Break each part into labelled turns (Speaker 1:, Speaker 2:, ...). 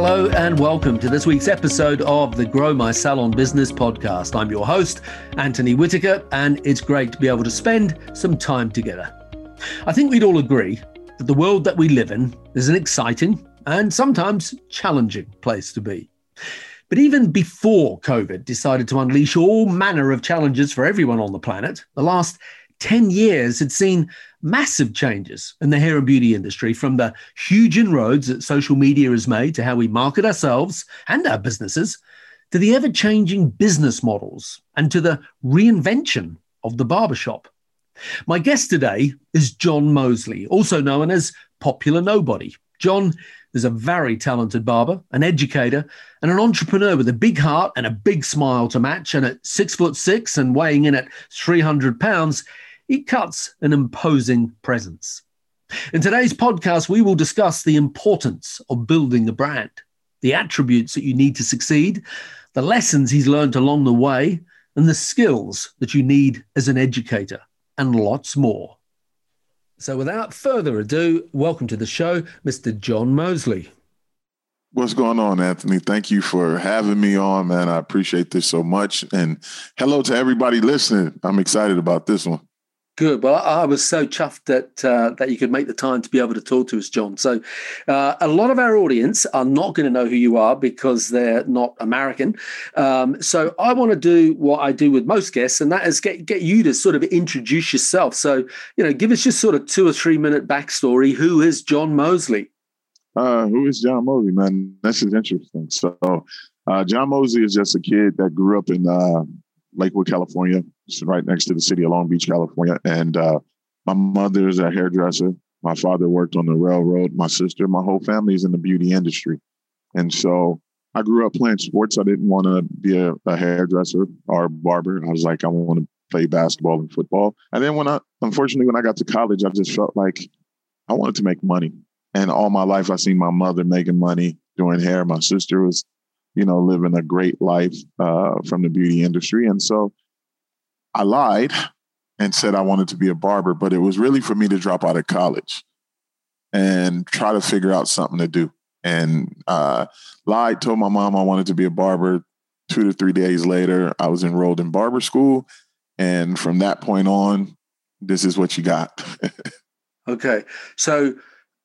Speaker 1: Hello and welcome to this week's episode of the Grow My Salon Business podcast. I'm your host, Anthony Whitaker, and it's great to be able to spend some time together. I think we'd all agree that the world that we live in is an exciting and sometimes challenging place to be. But even before COVID decided to unleash all manner of challenges for everyone on the planet, the last 10 years had seen massive changes in the hair and beauty industry from the huge inroads that social media has made to how we market ourselves and our businesses to the ever changing business models and to the reinvention of the barbershop. My guest today is John Mosley, also known as Popular Nobody. John is a very talented barber, an educator, and an entrepreneur with a big heart and a big smile to match. And at six foot six and weighing in at 300 pounds, he cuts an imposing presence. In today's podcast, we will discuss the importance of building a brand, the attributes that you need to succeed, the lessons he's learned along the way, and the skills that you need as an educator, and lots more. So, without further ado, welcome to the show, Mr. John Mosley.
Speaker 2: What's going on, Anthony? Thank you for having me on, man. I appreciate this so much. And hello to everybody listening. I'm excited about this one.
Speaker 1: Good. Well, I, was so chuffed that uh, that you could make the time to be able to talk to us, John. So, uh, a lot of our audience are not going to know who you are because they're not American. Um, so, I want to do what I do with most guests, and that is get get you to sort of introduce yourself. So, you know, give us just sort of two or three minute backstory. Who is John Mosley?
Speaker 2: Uh, who is John Mosley, man? This is interesting. So, uh, John Mosley is just a kid that grew up in uh, Lakewood, California, it's right next to the city of Long Beach, California. And uh, my mother is a hairdresser. My father worked on the railroad. My sister, my whole family is in the beauty industry. And so I grew up playing sports. I didn't want to be a, a hairdresser or a barber. I was like, I want to play basketball and football. And then when I, unfortunately, when I got to college, I just felt like I wanted to make money. And all my life, I seen my mother making money doing hair. My sister was you know, living a great life uh, from the beauty industry. And so I lied and said I wanted to be a barber, but it was really for me to drop out of college and try to figure out something to do. And uh, lied, told my mom I wanted to be a barber. Two to three days later, I was enrolled in barber school. And from that point on, this is what you got.
Speaker 1: okay. So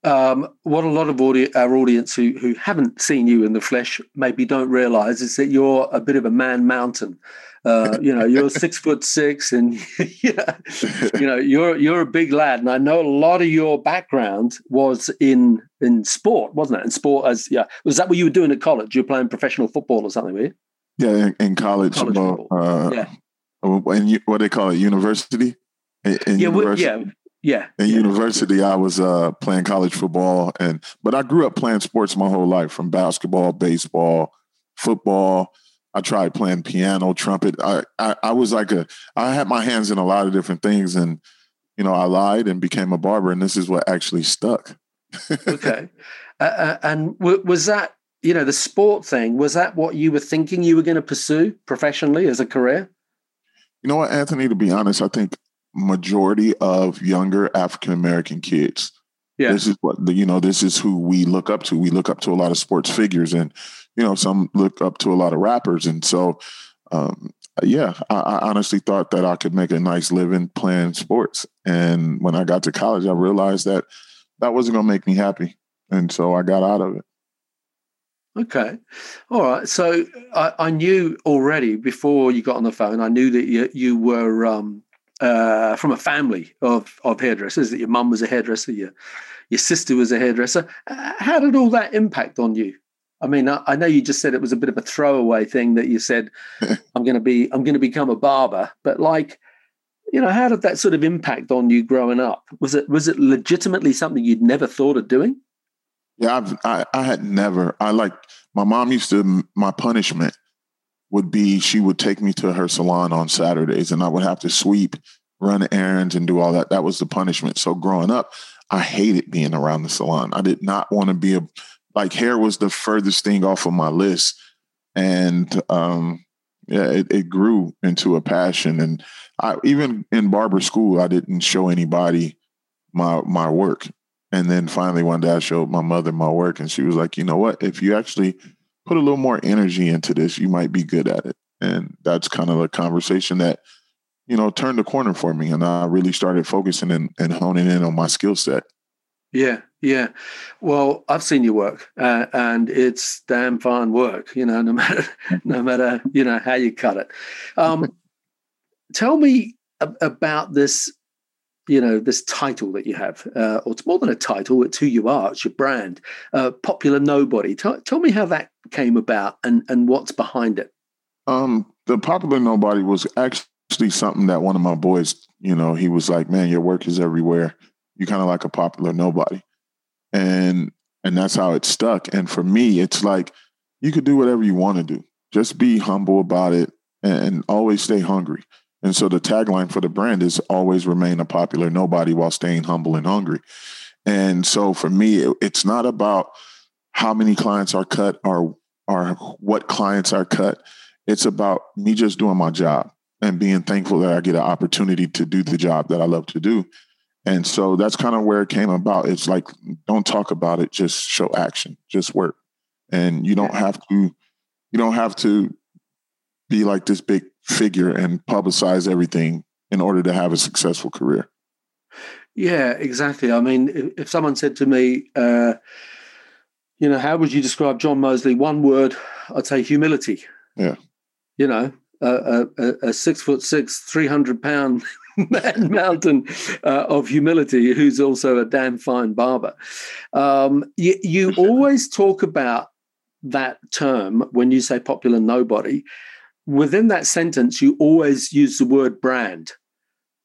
Speaker 1: um, what a lot of audi- our audience who, who haven't seen you in the flesh maybe don't realize is that you're a bit of a man mountain. Uh, you know, you're six foot six, and you know, you know, you're you're a big lad. And I know a lot of your background was in in sport, wasn't it? In sport, as yeah, was that what you were doing at college? You were playing professional football or something, were you?
Speaker 2: Yeah, in, in college. college well, uh, yeah. And what they call it, university.
Speaker 1: In, in yeah, university. yeah yeah.
Speaker 2: In
Speaker 1: yeah.
Speaker 2: university, I was uh, playing college football, and but I grew up playing sports my whole life, from basketball, baseball, football. I tried playing piano, trumpet. I, I, I was like a, I had my hands in a lot of different things, and you know, I lied and became a barber, and this is what actually stuck.
Speaker 1: okay, uh, uh, and w- was that you know the sport thing? Was that what you were thinking you were going to pursue professionally as a career?
Speaker 2: You know what, Anthony? To be honest, I think majority of younger African American kids. Yeah. This is what you know, this is who we look up to. We look up to a lot of sports figures and, you know, some look up to a lot of rappers. And so, um, yeah, I, I honestly thought that I could make a nice living playing sports. And when I got to college, I realized that that wasn't going to make me happy. And so I got out of it.
Speaker 1: Okay. All right. So I, I, knew already before you got on the phone, I knew that you, you were um, uh, from a family of of hairdressers. That your mum was a hairdresser, your your sister was a hairdresser. Uh, how did all that impact on you? I mean, I, I, know you just said it was a bit of a throwaway thing that you said, "I'm going to be, I'm going to become a barber," but like, you know, how did that sort of impact on you growing up? Was it was it legitimately something you'd never thought of doing?
Speaker 2: Yeah, I've, I I had never. I like my mom used to my punishment would be she would take me to her salon on Saturdays and I would have to sweep, run errands, and do all that. That was the punishment. So growing up, I hated being around the salon. I did not want to be a like hair was the furthest thing off of my list. And um yeah, it, it grew into a passion. And I even in barber school, I didn't show anybody my my work. And then finally one day I showed my mother my work and she was like, you know what? If you actually put a little more energy into this, you might be good at it. And that's kind of a conversation that, you know, turned the corner for me. And I really started focusing and, and honing in on my skill set.
Speaker 1: Yeah, yeah. Well, I've seen your work, uh, and it's damn fine work. You know, no matter no matter you know how you cut it. Um, tell me about this you know this title that you have uh, or it's more than a title it's who you are it's your brand uh, popular nobody. Tell, tell me how that came about and and what's behind it.
Speaker 2: Um the popular nobody was actually something that one of my boys you know he was like man your work is everywhere. You kind of like a popular nobody. And and that's how it stuck. And for me it's like you could do whatever you want to do. Just be humble about it and always stay hungry and so the tagline for the brand is always remain a popular nobody while staying humble and hungry. And so for me, it's not about how many clients are cut or or what clients are cut. It's about me just doing my job and being thankful that I get an opportunity to do the job that I love to do. And so that's kind of where it came about. It's like don't talk about it, just show action, just work. And you don't have to you don't have to be like this big figure and publicize everything in order to have a successful career.
Speaker 1: Yeah, exactly. I mean, if someone said to me, uh, you know, how would you describe John Mosley? One word, I'd say humility.
Speaker 2: Yeah.
Speaker 1: You know, a, a, a six foot six, 300 pound man mountain uh, of humility who's also a damn fine barber. Um, you, you always talk about that term when you say popular nobody within that sentence, you always use the word brand.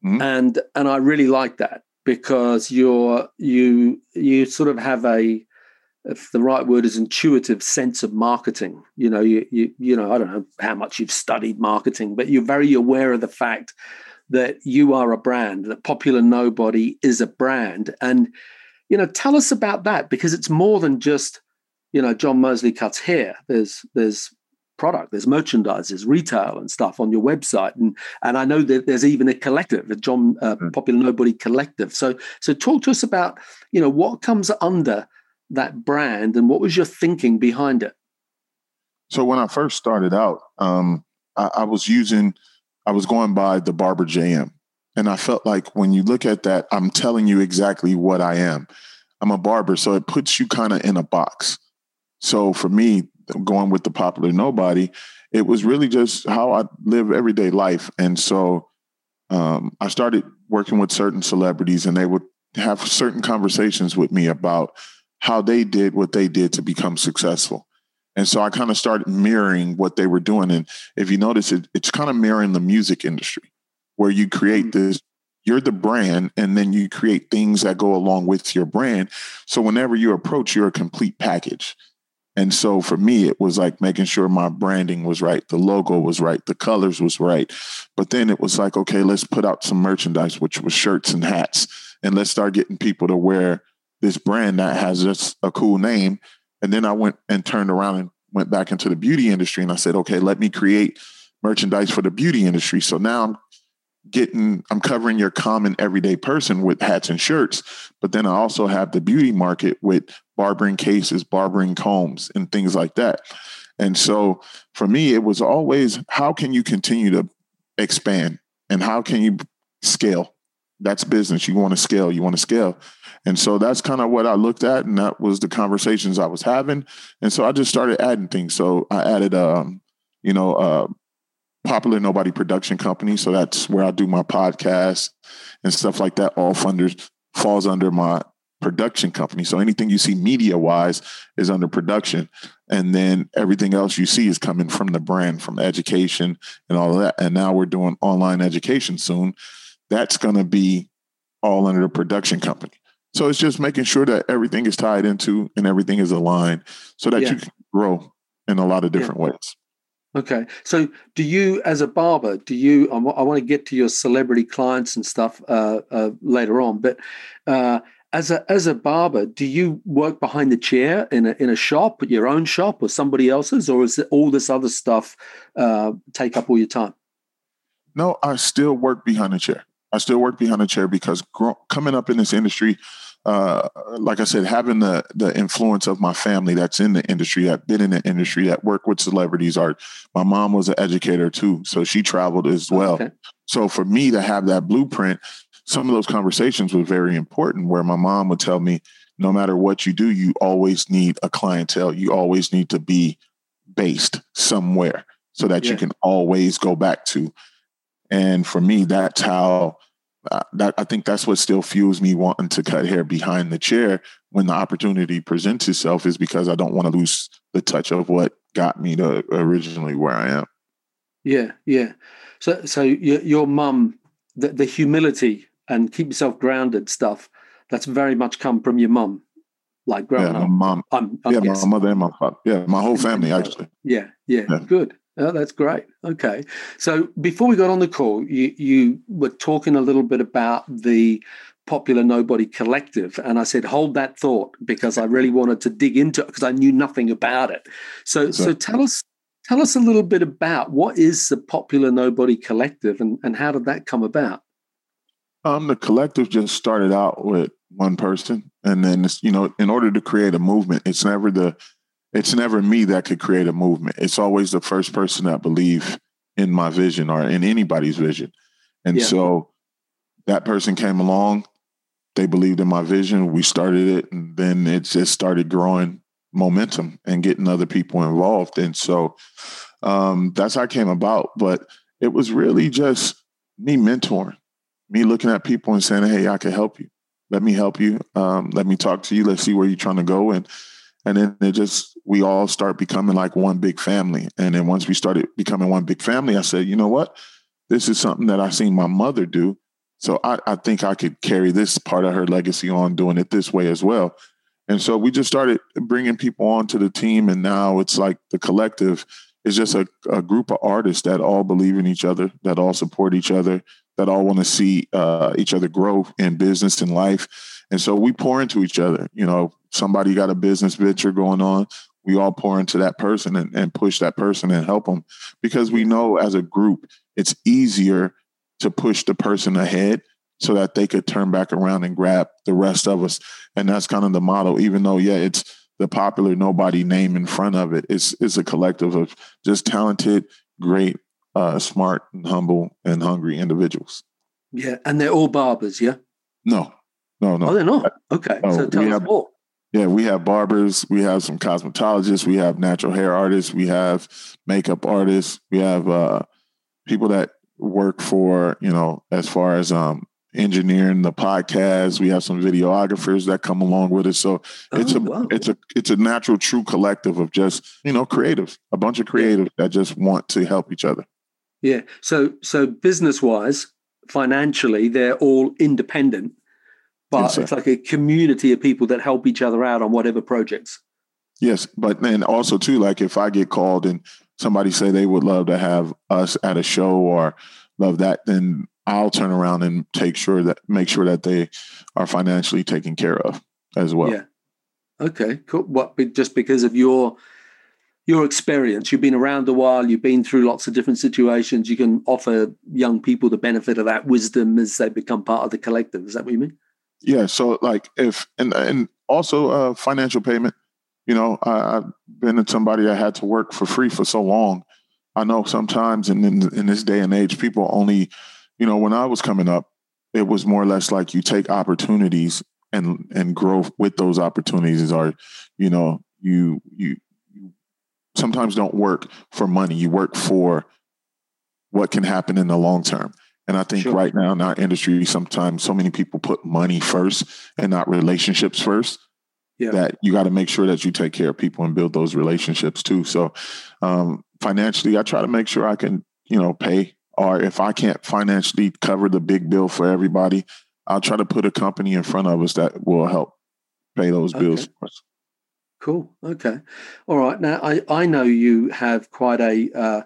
Speaker 1: Mm-hmm. And and I really like that because you're you you sort of have a if the right word is intuitive sense of marketing. You know, you you you know, I don't know how much you've studied marketing, but you're very aware of the fact that you are a brand, that popular nobody is a brand. And, you know, tell us about that because it's more than just, you know, John Mosley cuts hair. There's there's product. There's merchandise, there's retail and stuff on your website, and and I know that there's even a collective, a John uh, mm. Popular Nobody collective. So so talk to us about you know what comes under that brand and what was your thinking behind it.
Speaker 2: So when I first started out, um, I, I was using, I was going by the Barber JM, and I felt like when you look at that, I'm telling you exactly what I am. I'm a barber, so it puts you kind of in a box. So for me, going with the popular nobody, it was really just how I live everyday life. And so um, I started working with certain celebrities, and they would have certain conversations with me about how they did what they did to become successful. And so I kind of started mirroring what they were doing. And if you notice, it, it's kind of mirroring the music industry, where you create mm-hmm. this you're the brand and then you create things that go along with your brand so whenever you approach you're a complete package and so for me, it was like making sure my branding was right, the logo was right, the colors was right. But then it was like, okay, let's put out some merchandise, which was shirts and hats, and let's start getting people to wear this brand that has just a cool name. And then I went and turned around and went back into the beauty industry, and I said, okay, let me create merchandise for the beauty industry. So now I'm getting I'm covering your common everyday person with hats and shirts, but then I also have the beauty market with barbering cases, barbering combs, and things like that. And so for me, it was always how can you continue to expand and how can you scale? That's business. You want to scale, you want to scale. And so that's kind of what I looked at, and that was the conversations I was having. And so I just started adding things. So I added, um, you know, uh, Popular Nobody production company. So that's where I do my podcast and stuff like that. All funders falls under my production company. So anything you see media wise is under production. And then everything else you see is coming from the brand, from education and all of that. And now we're doing online education soon. That's going to be all under the production company. So it's just making sure that everything is tied into and everything is aligned so that yeah. you can grow in a lot of different yeah. ways.
Speaker 1: Okay. So, do you, as a barber, do you? I want to get to your celebrity clients and stuff uh, uh, later on, but uh, as a as a barber, do you work behind the chair in a in a shop, your own shop, or somebody else's, or is it all this other stuff uh, take up all your time?
Speaker 2: No, I still work behind the chair. I still work behind the chair because coming up in this industry, uh, like I said, having the the influence of my family that's in the industry, that been in the industry, that work with celebrities. Art. My mom was an educator too, so she traveled as well. Okay. So for me to have that blueprint, some of those conversations were very important. Where my mom would tell me, no matter what you do, you always need a clientele. You always need to be based somewhere so that yeah. you can always go back to. And for me, that's how uh, that I think that's what still fuels me wanting to cut hair behind the chair when the opportunity presents itself is because I don't want to lose the touch of what got me to originally where I am.
Speaker 1: Yeah, yeah. So, so your, your mum, the, the humility and keep yourself grounded stuff, that's very much come from your mum, like growing
Speaker 2: yeah,
Speaker 1: up.
Speaker 2: mom, I'm, I'm yeah, guessing. my mother and my father. Yeah, my whole family actually.
Speaker 1: Yeah, yeah, yeah. good. Oh, that's great. Okay. So before we got on the call, you, you were talking a little bit about the Popular Nobody Collective. And I said, hold that thought because I really wanted to dig into it because I knew nothing about it. So, so, so tell us tell us a little bit about what is the Popular Nobody Collective and, and how did that come about?
Speaker 2: Um, the collective just started out with one person. And then, you know, in order to create a movement, it's never the it's never me that could create a movement. It's always the first person that believe in my vision or in anybody's vision. And yeah. so that person came along, they believed in my vision, we started it, and then it just started growing momentum and getting other people involved. And so um, that's how it came about. But it was really just me mentoring, me looking at people and saying, Hey, I can help you. Let me help you. Um, let me talk to you. Let's see where you're trying to go. And and then it just we all start becoming like one big family and then once we started becoming one big family i said you know what this is something that i seen my mother do so I, I think i could carry this part of her legacy on doing it this way as well and so we just started bringing people onto the team and now it's like the collective is just a, a group of artists that all believe in each other that all support each other that all want to see uh, each other grow in business and life and so we pour into each other. You know, somebody got a business venture going on. We all pour into that person and, and push that person and help them because we know as a group, it's easier to push the person ahead so that they could turn back around and grab the rest of us. And that's kind of the model, even though, yeah, it's the popular nobody name in front of it. It's, it's a collective of just talented, great, uh, smart and humble and hungry individuals.
Speaker 1: Yeah. And they're all barbers, yeah?
Speaker 2: No, no, no.
Speaker 1: Oh, they're not. Okay. so tell us
Speaker 2: have,
Speaker 1: more.
Speaker 2: Yeah, we have barbers, we have some cosmetologists, we have natural hair artists, we have makeup artists, we have uh, people that work for, you know, as far as um, engineering the podcast. We have some videographers that come along with us. So it's oh, a wow. it's a it's a natural true collective of just, you know, creatives, a bunch of creatives that just want to help each other.
Speaker 1: Yeah. So so business wise, financially, they're all independent but yes, it's like a community of people that help each other out on whatever projects.
Speaker 2: Yes, but then also too, like if I get called and somebody say they would love to have us at a show or love that, then I'll turn around and take sure that make sure that they are financially taken care of as well.
Speaker 1: Yeah. Okay. Cool. What? Just because of your your experience, you've been around a while, you've been through lots of different situations. You can offer young people the benefit of that wisdom as they become part of the collective. Is that what you mean?
Speaker 2: Yeah. So like if and and also uh financial payment. You know, I, have been somebody I had to work for free for so long. I know sometimes in, in in this day and age, people only, you know, when I was coming up, it was more or less like you take opportunities and and grow with those opportunities or you know you, you sometimes don't work for money you work for what can happen in the long term and I think sure. right now in our industry, sometimes so many people put money first and not relationships first. Yeah. That you got to make sure that you take care of people and build those relationships too. So um, financially, I try to make sure I can, you know, pay. Or if I can't financially cover the big bill for everybody, I'll try to put a company in front of us that will help pay those bills okay. us.
Speaker 1: Cool. Okay. All right. Now I I know you have quite a uh,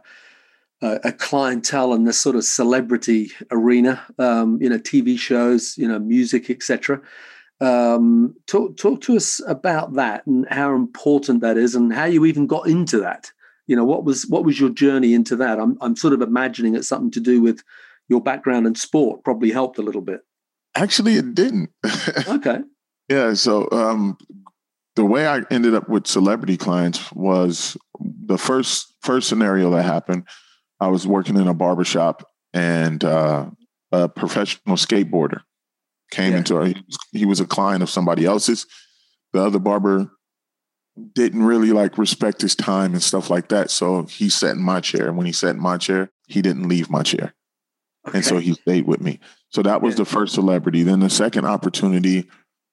Speaker 1: a clientele in this sort of celebrity arena. Um, you know, TV shows, you know, music, etc. Um, talk talk to us about that and how important that is, and how you even got into that. You know, what was what was your journey into that? I'm I'm sort of imagining it's something to do with your background in sport. Probably helped a little bit.
Speaker 2: Actually, it didn't.
Speaker 1: okay.
Speaker 2: Yeah. So um, the way I ended up with celebrity clients was the first first scenario that happened. I was working in a barbershop and uh, a professional skateboarder came yeah. into our, he was a client of somebody else's. The other barber didn't really like respect his time and stuff like that. So he sat in my chair. And when he sat in my chair, he didn't leave my chair. Okay. And so he stayed with me. So that was yeah. the first celebrity. Then the second opportunity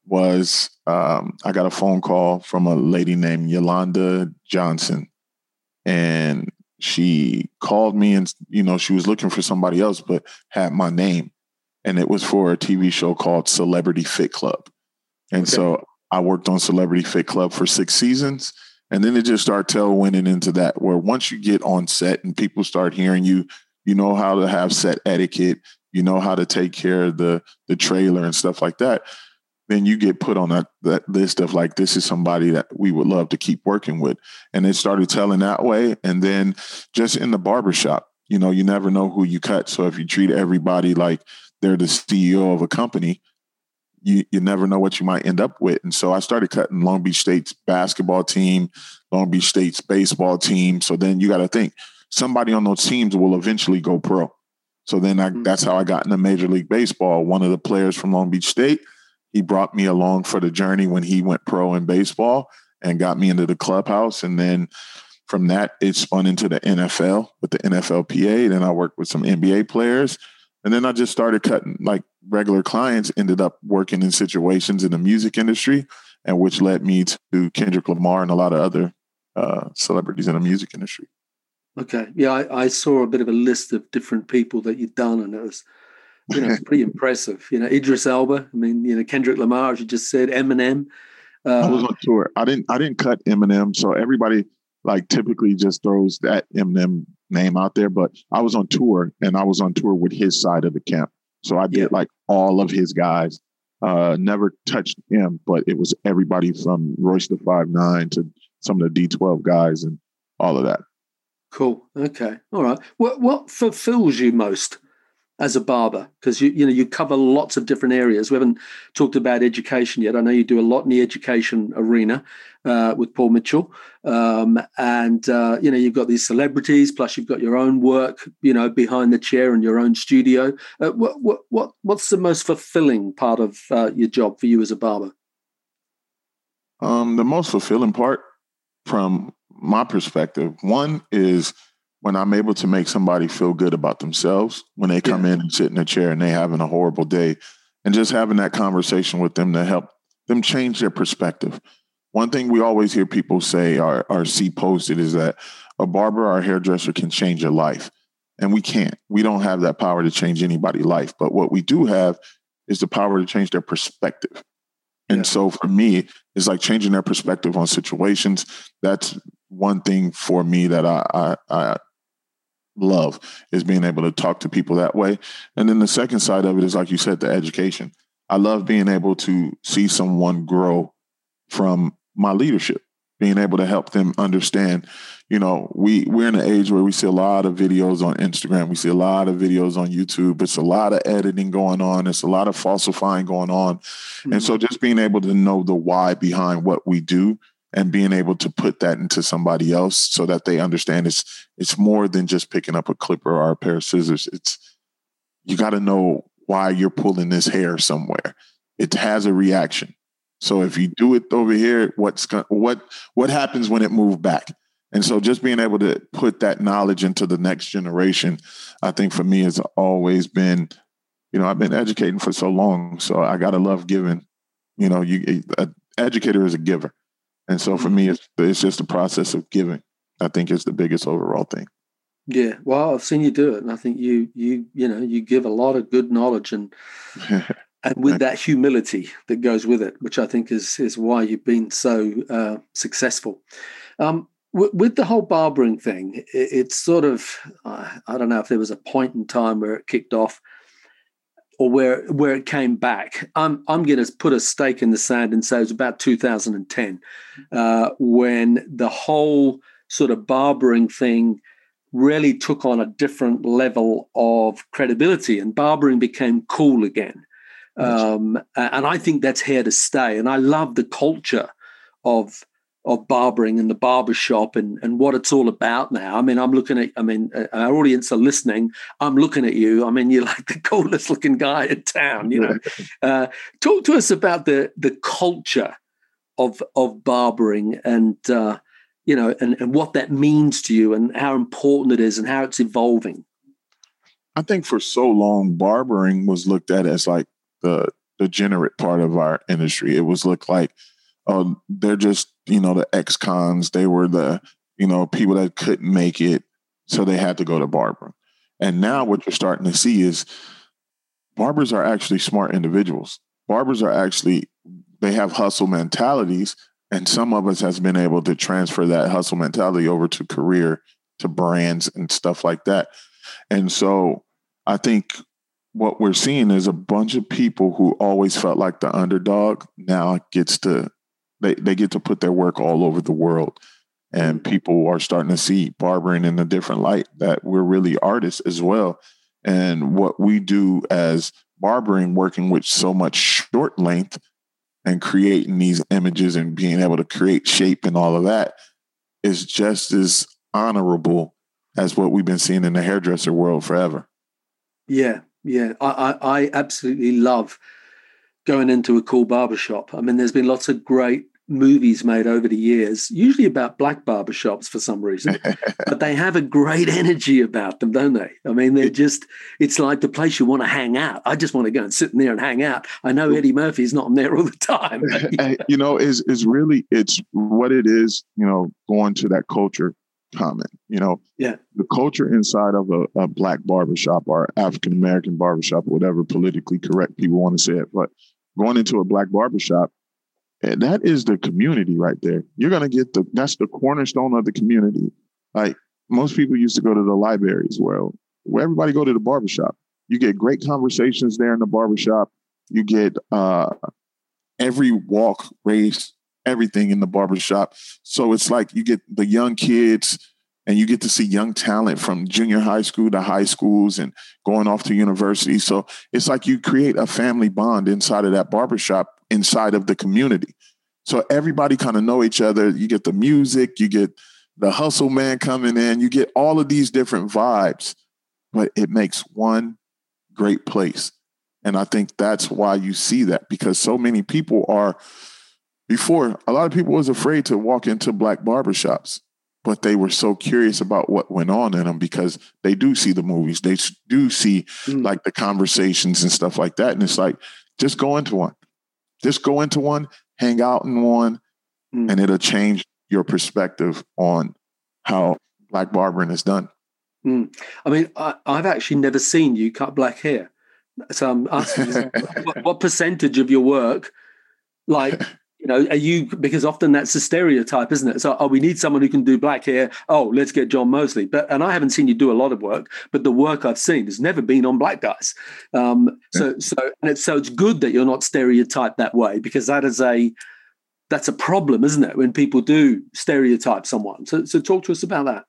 Speaker 2: was um, I got a phone call from a lady named Yolanda Johnson. And she called me and, you know, she was looking for somebody else, but had my name and it was for a TV show called Celebrity Fit Club. And okay. so I worked on Celebrity Fit Club for six seasons. And then it just started tailwinding into that, where once you get on set and people start hearing you, you know how to have set etiquette, you know how to take care of the the trailer and stuff like that. Then you get put on that that list of like this is somebody that we would love to keep working with. And it started telling that way. And then just in the barbershop, you know, you never know who you cut. So if you treat everybody like they're the CEO of a company, you you never know what you might end up with. And so I started cutting Long Beach State's basketball team, Long Beach State's baseball team. So then you got to think somebody on those teams will eventually go pro. So then I, mm-hmm. that's how I got into Major League Baseball. One of the players from Long Beach State, he brought me along for the journey when he went pro in baseball and got me into the clubhouse. And then from that, it spun into the NFL with the NFLPA. Then I worked with some NBA players and then I just started cutting like regular clients, ended up working in situations in the music industry, and which led me to Kendrick Lamar and a lot of other uh, celebrities in the music industry.
Speaker 1: Okay. Yeah, I, I, saw a bit of a list of different people that you'd done, and it was, you know, pretty impressive. You know, Idris Elba. I mean, you know, Kendrick Lamar, as you just said, Eminem.
Speaker 2: Uh, I was on tour. I didn't. I didn't cut Eminem, so everybody like typically just throws that Eminem name out there, but I was on tour and I was on tour with his side of the camp. So I did yeah. like all of his guys. Uh, never touched him, but it was everybody from Royce da Five Nine to some of the D12 guys and all of that.
Speaker 1: Cool. Okay. All right. What what fulfills you most as a barber because you you know you cover lots of different areas. We haven't talked about education yet. I know you do a lot in the education arena uh, with Paul Mitchell, um, and uh, you know you've got these celebrities. Plus, you've got your own work, you know, behind the chair and your own studio. Uh, what what what what's the most fulfilling part of uh, your job for you as a barber?
Speaker 2: Um, the most fulfilling part, from my perspective, one is when I'm able to make somebody feel good about themselves when they come yeah. in and sit in a chair and they having a horrible day and just having that conversation with them to help them change their perspective. One thing we always hear people say or, or see posted is that a barber or a hairdresser can change your life. And we can't. We don't have that power to change anybody's life. But what we do have is the power to change their perspective. And yeah. so for me, it's like changing their perspective on situations. That's one thing for me that I, I, I love is being able to talk to people that way. And then the second side of it is, like you said, the education. I love being able to see someone grow from my leadership, being able to help them understand. You know, we we're in an age where we see a lot of videos on Instagram, we see a lot of videos on YouTube. It's a lot of editing going on. It's a lot of falsifying going on, mm-hmm. and so just being able to know the why behind what we do and being able to put that into somebody else so that they understand it's it's more than just picking up a clipper or a pair of scissors. It's you got to know why you're pulling this hair somewhere. It has a reaction. So if you do it over here what's going what what happens when it moves back? And so just being able to put that knowledge into the next generation i think for me has always been you know i've been educating for so long so i got to love giving. You know you an educator is a giver and so for me, it's it's just a process of giving. I think is the biggest overall thing.
Speaker 1: Yeah, well, I've seen you do it, and I think you you you know you give a lot of good knowledge, and and with that humility that goes with it, which I think is is why you've been so uh, successful. Um, w- with the whole barbering thing, it, it's sort of uh, I don't know if there was a point in time where it kicked off or where where it came back. I'm I'm going to put a stake in the sand and say it was about 2010 uh, when the whole sort of barbering thing really took on a different level of credibility, and barbering became cool again. Um, and I think that's here to stay. And I love the culture of of barbering and the barber shop and, and what it's all about now. I mean, I'm looking at, I mean, uh, our audience are listening. I'm looking at you. I mean, you're like the coolest looking guy in town, you know. uh, talk to us about the the culture of of barbering and uh, you know, and, and what that means to you and how important it is and how it's evolving.
Speaker 2: I think for so long, barbering was looked at as like the degenerate part of our industry. It was looked like oh, they're just, you know, the ex-cons. They were the, you know, people that couldn't make it. So they had to go to barbering. And now what you're starting to see is barbers are actually smart individuals. Barbers are actually, they have hustle mentalities. And some of us has been able to transfer that hustle mentality over to career, to brands and stuff like that. And so I think what we're seeing is a bunch of people who always felt like the underdog now gets to they, they get to put their work all over the world and mm-hmm. people are starting to see barbering in a different light that we're really artists as well and what we do as barbering working with so much short length and creating these images and being able to create shape and all of that is just as honorable as what we've been seeing in the hairdresser world forever
Speaker 1: yeah yeah, I, I, I absolutely love going into a cool barbershop. I mean, there's been lots of great movies made over the years, usually about black barbershops for some reason, but they have a great energy about them, don't they? I mean, they're just, it's like the place you want to hang out. I just want to go and sit in there and hang out. I know Eddie Murphy's not in there all the time.
Speaker 2: you know, is is really, it's what it is, you know, going to that culture comment, You know,
Speaker 1: yeah,
Speaker 2: the culture inside of a, a black barbershop or African American barbershop, whatever politically correct people want to say it, but going into a black barbershop, and that is the community right there. You're gonna get the that's the cornerstone of the community. Like most people used to go to the libraries, well, where everybody go to the barbershop. You get great conversations there in the barbershop. You get uh, every walk, race, everything in the barbershop. So it's like you get the young kids and you get to see young talent from junior high school to high schools and going off to university. So it's like you create a family bond inside of that barbershop, inside of the community. So everybody kind of know each other. You get the music, you get the hustle man coming in, you get all of these different vibes, but it makes one great place. And I think that's why you see that because so many people are before a lot of people was afraid to walk into black barbershops but they were so curious about what went on in them because they do see the movies they do see mm. like the conversations and stuff like that and it's like just go into one just go into one hang out in one mm. and it'll change your perspective on how black barbering is done
Speaker 1: mm. i mean I, have actually never seen you cut black hair so i'm asking what, what percentage of your work like you know, are you because often that's a stereotype, isn't it? So, oh, we need someone who can do black hair. Oh, let's get John Mosley. But and I haven't seen you do a lot of work, but the work I've seen has never been on black guys. Um, so, so and it's so it's good that you're not stereotyped that way because that is a that's a problem, isn't it? When people do stereotype someone. So, so talk to us about that.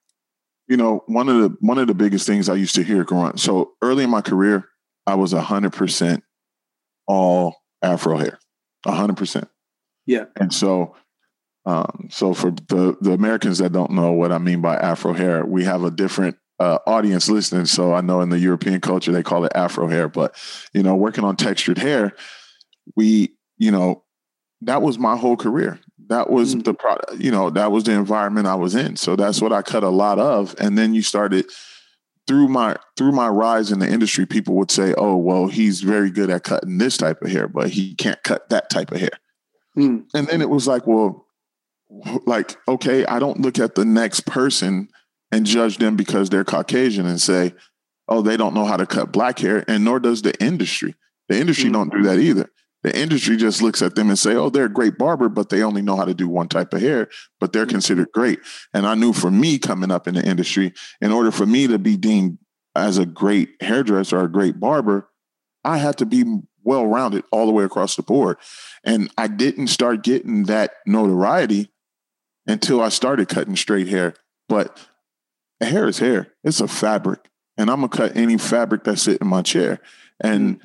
Speaker 2: You know, one of the one of the biggest things I used to hear growing. So early in my career, I was hundred percent all Afro hair, hundred percent
Speaker 1: yeah.
Speaker 2: And so, um, so for the the Americans that don't know what I mean by Afro hair, we have a different uh, audience listening. So I know in the European culture they call it Afro hair, but you know, working on textured hair, we, you know, that was my whole career. That was mm-hmm. the product, you know, that was the environment I was in. So that's what I cut a lot of. And then you started through my through my rise in the industry, people would say, "Oh, well, he's very good at cutting this type of hair, but he can't cut that type of hair." Mm. And then it was like, well, like, okay, I don't look at the next person and judge them because they're Caucasian and say, oh, they don't know how to cut black hair. And nor does the industry. The industry mm-hmm. don't do that either. The industry just looks at them and say, "Oh, they're a great barber, but they only know how to do one type of hair, but they're mm-hmm. considered great." And I knew for me coming up in the industry, in order for me to be deemed as a great hairdresser or a great barber, I had to be well rounded all the way across the board. And I didn't start getting that notoriety until I started cutting straight hair. But hair is hair, it's a fabric. And I'm gonna cut any fabric that's sitting in my chair. And, mm.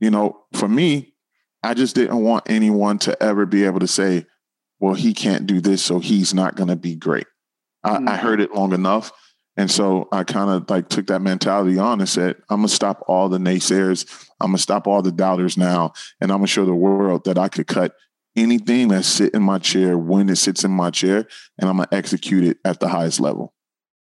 Speaker 2: you know, for me, I just didn't want anyone to ever be able to say, well, he can't do this, so he's not gonna be great. I, mm. I heard it long enough. And so I kind of like took that mentality on and said, I'm gonna stop all the naysayers. I'm gonna stop all the doubters now, and I'm gonna show the world that I could cut anything that sit in my chair when it sits in my chair, and I'm gonna execute it at the highest level.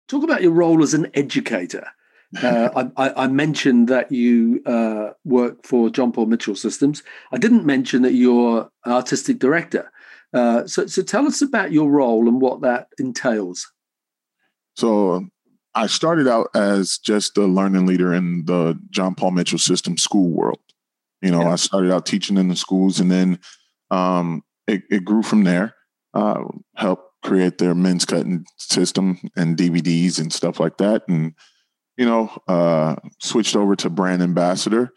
Speaker 1: Talk about your role as an educator. Uh, I, I, mentioned that you uh, work for John Paul Mitchell Systems. I didn't mention that you're an artistic director. Uh, so, so tell us about your role and what that entails.
Speaker 2: So I started out as just a learning leader in the John Paul Mitchell system school world. You know, yeah. I started out teaching in the schools and then um, it, it, grew from there. Uh, helped create their men's cutting system and DVDs and stuff like that. And, you know, uh, switched over to brand ambassador.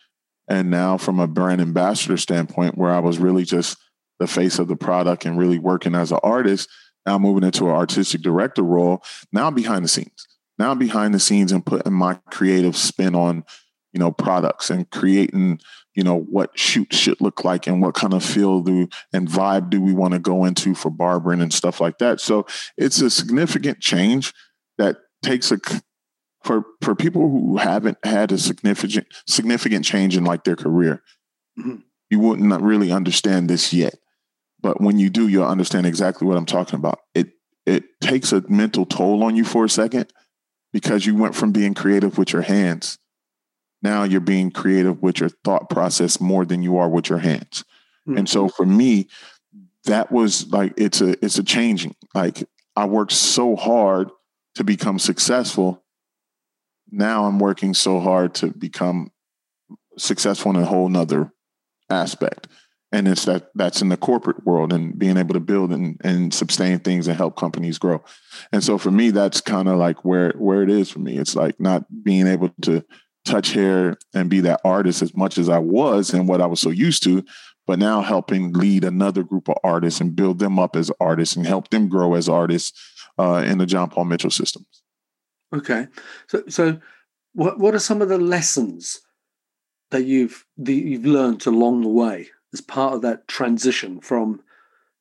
Speaker 2: And now, from a brand ambassador standpoint, where I was really just the face of the product and really working as an artist, now moving into an artistic director role, now behind the scenes now I'm behind the scenes and putting my creative spin on you know products and creating you know what shoot should look like and what kind of feel do and vibe do we want to go into for barbering and stuff like that. So it's a significant change that takes a for for people who haven't had a significant significant change in like their career. Mm-hmm. you wouldn't really understand this yet but when you do you'll understand exactly what i'm talking about. It it takes a mental toll on you for a second because you went from being creative with your hands. Now you're being creative with your thought process more than you are with your hands. Mm-hmm. And so for me, that was like it's a it's a changing. Like I worked so hard to become successful. Now I'm working so hard to become successful in a whole nother aspect and it's that that's in the corporate world and being able to build and, and sustain things and help companies grow. And so for me that's kind of like where where it is for me. It's like not being able to touch hair and be that artist as much as i was and what i was so used to but now helping lead another group of artists and build them up as artists and help them grow as artists uh, in the john paul mitchell systems.
Speaker 1: Okay. So so what what are some of the lessons that you've that you've learned along the way as part of that transition from,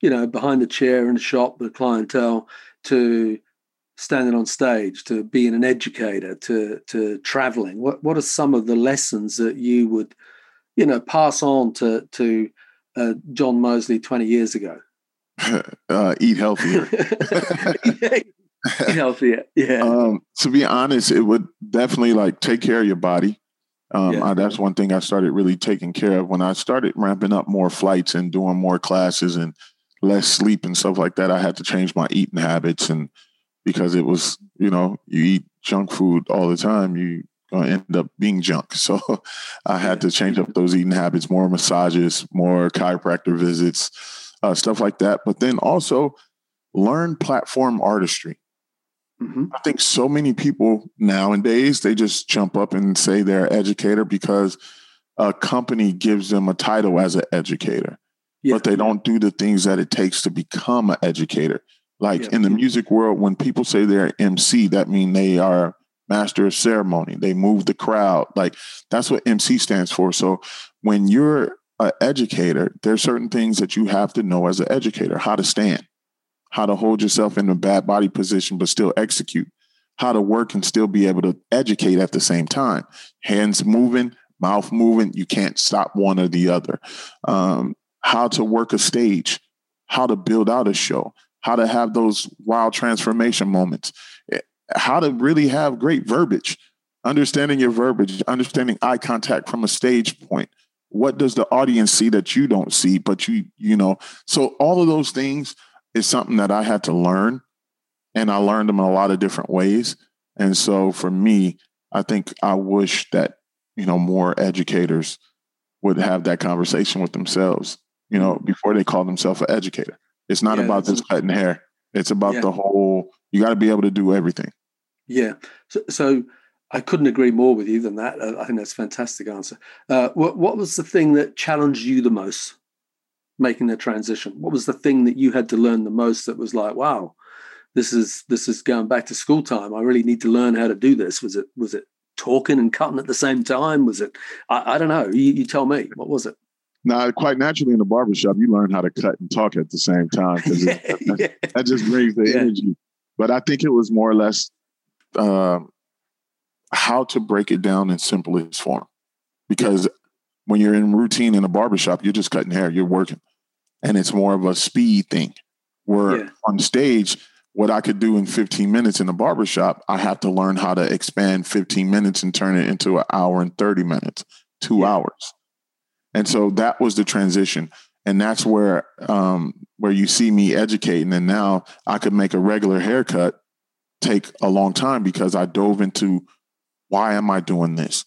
Speaker 1: you know, behind the chair in the shop, the clientele, to standing on stage, to being an educator, to to traveling? What what are some of the lessons that you would, you know, pass on to to uh, John Mosley twenty years ago?
Speaker 2: uh, eat healthier.
Speaker 1: eat healthier, yeah. Um,
Speaker 2: to be honest, it would definitely like take care of your body. Um, yeah. I, that's one thing I started really taking care of when I started ramping up more flights and doing more classes and less sleep and stuff like that. I had to change my eating habits, and because it was, you know, you eat junk food all the time, you gonna end up being junk. So I had to change up those eating habits, more massages, more chiropractor visits, uh, stuff like that. But then also learn platform artistry. Mm-hmm. I think so many people nowadays they just jump up and say they're an educator because a company gives them a title as an educator, yeah. but they don't do the things that it takes to become an educator. Like yeah. in the music world, when people say they're MC, that means they are master of ceremony. They move the crowd. Like that's what MC stands for. So when you're an educator, there's certain things that you have to know as an educator, how to stand how to hold yourself in a bad body position but still execute, how to work and still be able to educate at the same time. Hands moving, mouth moving, you can't stop one or the other. Um, how to work a stage, how to build out a show, how to have those wild transformation moments, eh, how to really have great verbiage, understanding your verbiage, understanding eye contact from a stage point. What does the audience see that you don't see, but you, you know, so all of those things is something that I had to learn. And I learned them in a lot of different ways. And so for me, I think I wish that, you know, more educators would have that conversation with themselves, you know, before they call themselves an educator. It's not yeah, about just cutting hair. It's about yeah. the whole. You got to be able to do everything.
Speaker 1: Yeah. So, so I couldn't agree more with you than that. I think that's a fantastic answer. Uh, what, what was the thing that challenged you the most making the transition? What was the thing that you had to learn the most that was like, wow, this is this is going back to school time. I really need to learn how to do this. Was it was it talking and cutting at the same time? Was it I, I don't know. You, you tell me. What was it?
Speaker 2: Now, quite naturally in the barbershop, you learn how to cut and talk at the same time because yeah, yeah. that, just brings the yeah. energy. But I think it was more or less uh, how to break it down in simplest form. Because when you're in routine in a barbershop, you're just cutting hair, you're working. And it's more of a speed thing. Where on stage, what I could do in 15 minutes in the barbershop, I have to learn how to expand 15 minutes and turn it into an hour and 30 minutes, two hours. And so that was the transition. And that's where um, where you see me educating. And now I could make a regular haircut take a long time because I dove into why am I doing this?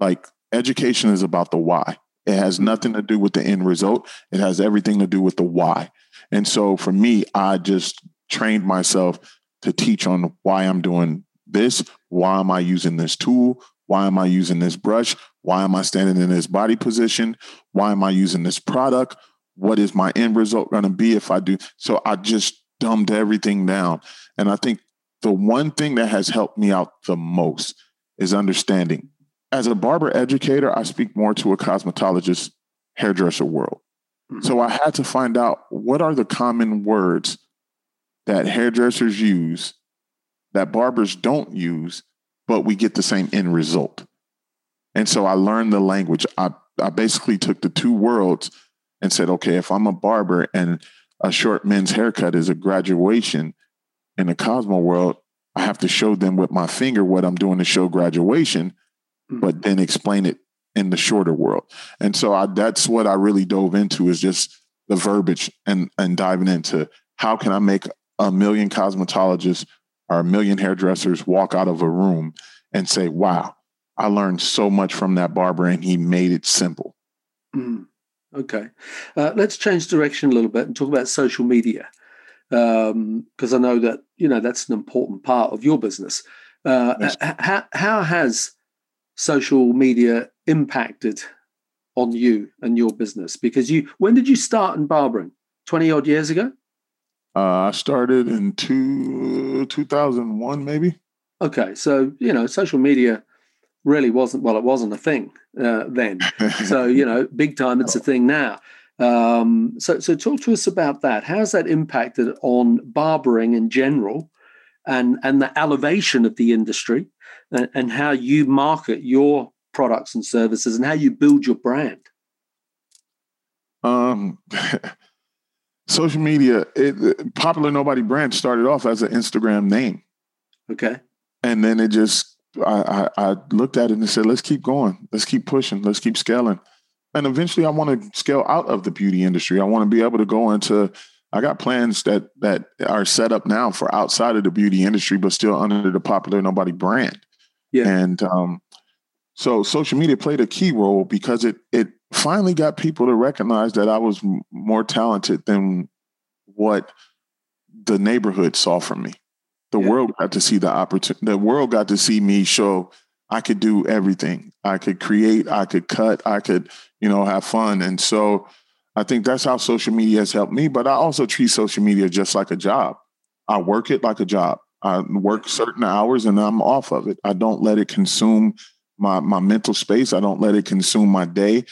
Speaker 2: Like education is about the why. It has nothing to do with the end result. It has everything to do with the why. And so for me, I just trained myself to teach on why I'm doing this, why am I using this tool, why am I using this brush, why am I standing in this body position, why am I using this product, what is my end result going to be if I do. So I just dumbed everything down. And I think the one thing that has helped me out the most is understanding. As a barber educator, I speak more to a cosmetologist, hairdresser world. Mm-hmm. So I had to find out what are the common words that hairdressers use that barbers don't use, but we get the same end result. And so I learned the language. I, I basically took the two worlds and said, okay, if I'm a barber and a short men's haircut is a graduation in the Cosmo world, I have to show them with my finger what I'm doing to show graduation, mm-hmm. but then explain it in the shorter world. And so I, that's what I really dove into is just the verbiage and and diving into how can I make a million cosmetologists or a million hairdressers walk out of a room and say, wow, I learned so much from that barber and he made it simple.
Speaker 1: Mm, okay. Uh, let's change direction a little bit and talk about social media because um, I know that, you know, that's an important part of your business. Uh, yes. how, how has social media impacted on you and your business? Because you, when did you start in barbering? 20 odd years ago?
Speaker 2: Uh, I started in two, 2001, maybe.
Speaker 1: Okay. So, you know, social media really wasn't, well, it wasn't a thing uh, then. so, you know, big time, it's a thing now. Um, so, so talk to us about that. How's that impacted on barbering in general and, and the elevation of the industry and, and how you market your products and services and how you build your brand?
Speaker 2: Um, social media, it, popular nobody brand started off as an Instagram name.
Speaker 1: Okay.
Speaker 2: And then it just, I, I, I looked at it and said, let's keep going. Let's keep pushing. Let's keep scaling. And eventually I want to scale out of the beauty industry. I want to be able to go into, I got plans that, that are set up now for outside of the beauty industry, but still under the popular nobody brand. Yeah. And, um, so social media played a key role because it it finally got people to recognize that I was more talented than what the neighborhood saw from me. The yeah. world got to see the opportunity. The world got to see me show I could do everything. I could create, I could cut, I could, you know, have fun. And so I think that's how social media has helped me. But I also treat social media just like a job. I work it like a job. I work certain hours and I'm off of it. I don't let it consume my my mental space. I don't let it consume my day.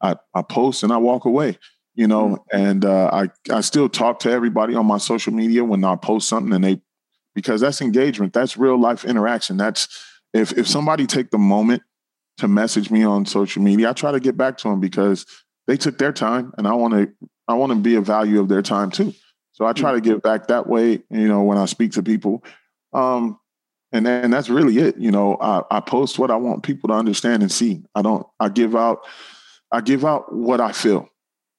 Speaker 2: I, I post and I walk away, you know, mm-hmm. and uh, I, I still talk to everybody on my social media when I post something and they, because that's engagement, that's real life interaction. That's if, if somebody take the moment to message me on social media, I try to get back to them because they took their time and I want to, I want to be a value of their time too. So I try to give back that way, you know, when I speak to people. Um, and then that's really it. You know, I, I post what I want people to understand and see. I don't, I give out, I give out what I feel.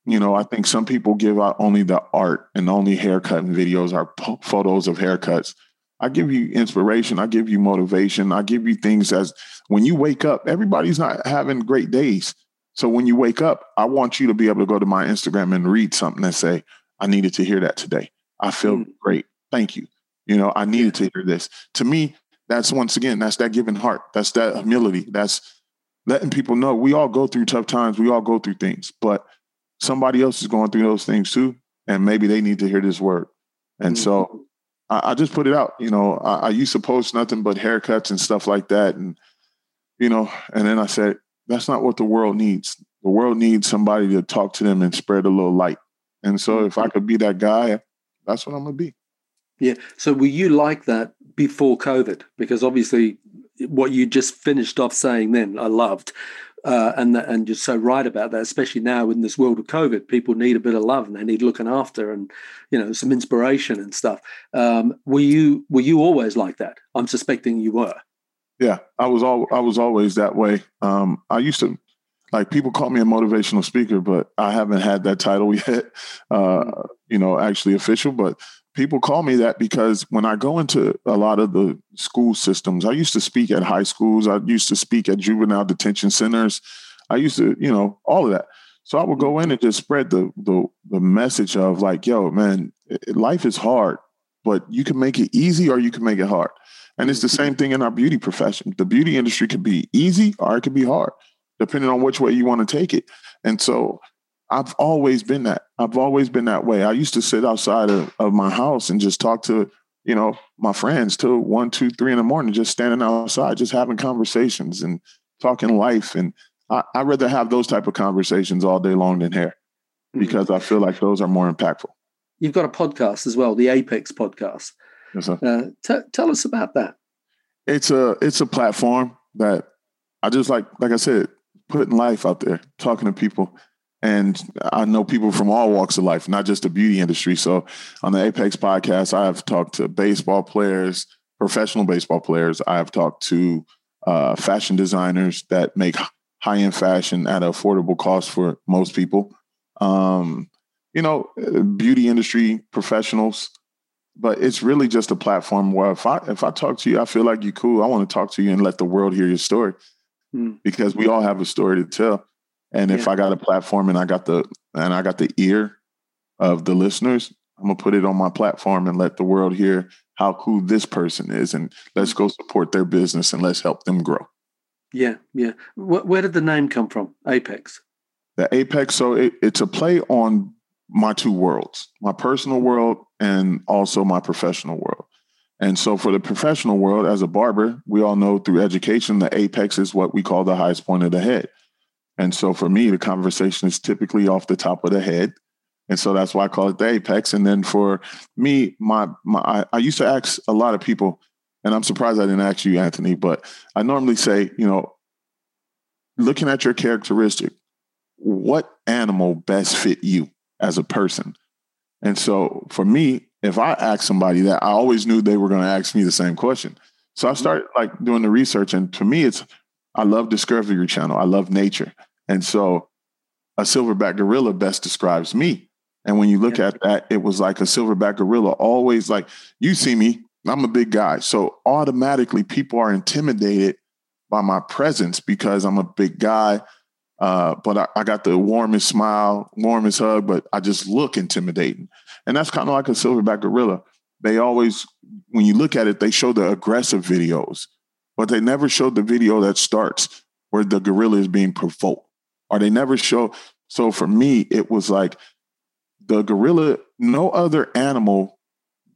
Speaker 2: You know, I think some people give out only the art and only haircut videos are po- photos of haircuts. I give you inspiration. I give you motivation. I give you things as when you wake up, everybody's not having great days. So when you wake up, I want you to be able to go to my Instagram and read something and say, I needed to hear that today. I feel mm. great. Thank you. You know, I needed to hear this. To me, that's once again, that's that giving heart. That's that humility. That's letting people know we all go through tough times. We all go through things, but somebody else is going through those things too. And maybe they need to hear this word. And mm-hmm. so I, I, just put it out. You know, I, I used to post nothing but haircuts and stuff like that. And, you know, and then I said, that's not what the world needs. The world needs somebody to talk to them and spread a little light. And so if I could be that guy, that's what I'm gonna be.
Speaker 1: Yeah. So were you like that before COVID? Because obviously what you just finished off saying then I loved. Uh, and and you're so right about that, especially now in this world of COVID, people need a bit of love and they need looking after and you know some inspiration and stuff. Um, were you were you always like that? I'm suspecting you were.
Speaker 2: Yeah, I was all I was always that way. Um, I used to like people call me a motivational speaker, but I haven't had that title yet. Uh, you know, actually official, but people call me that because when I go into a lot of the school systems, I used to speak at high schools, I used to speak at juvenile detention centers, I used to, you know, all of that. So I would go in and just spread the the, the message of like, yo, man, life is hard, but you can make it easy or you can make it hard. And it's the same thing in our beauty profession. The beauty industry could be easy or it could be hard, depending on which way you want to take it. And so I've always been that. I've always been that way. I used to sit outside of, of my house and just talk to, you know, my friends till one, two, three in the morning, just standing outside, just having conversations and talking life. And I, would rather have those type of conversations all day long than hair mm-hmm. because mm-hmm. I feel like those are more impactful.
Speaker 1: You've got a podcast as well, the Apex podcast. Yes, sir. Uh, t- tell us about that.
Speaker 2: It's a it's a platform that I just like, like I said, putting life out there, talking to people and I know people from all walks of life, not just the beauty industry. So on the Apex podcast, I have talked to baseball players, professional baseball players. I have talked to uh, fashion designers that make high end fashion at an affordable cost for most people. Um, you know, beauty industry professionals. But it's really just a platform where if I if I talk to you, I feel like you're cool. I want to talk to you and let the world hear your story mm. because we all have a story to tell. And if yeah. I got a platform and I got the and I got the ear of the listeners, I'm gonna put it on my platform and let the world hear how cool this person is, and let's go support their business and let's help them grow.
Speaker 1: Yeah, yeah. Where did the name come from? Apex.
Speaker 2: The Apex. So it, it's a play on my two worlds, my personal world and also my professional world. And so for the professional world, as a barber, we all know through education, the apex is what we call the highest point of the head. And so for me, the conversation is typically off the top of the head. And so that's why I call it the apex. And then for me, my, my I, I used to ask a lot of people, and I'm surprised I didn't ask you, Anthony, but I normally say, you know, looking at your characteristic, what animal best fit you as a person? And so for me, if I ask somebody that, I always knew they were going to ask me the same question. So I mm-hmm. started like doing the research, and to me, it's I love Discovery Channel. I love nature. And so a silverback gorilla best describes me. And when you look at that, it was like a silverback gorilla always like, you see me, I'm a big guy. So automatically people are intimidated by my presence because I'm a big guy. Uh, but I, I, got the warmest smile, warmest hug, but I just look intimidating. And that's kind of like a silverback gorilla. They always, when you look at it, they show the aggressive videos, but they never show the video that starts where the gorilla is being provoked or they never show. So for me, it was like the gorilla, no other animal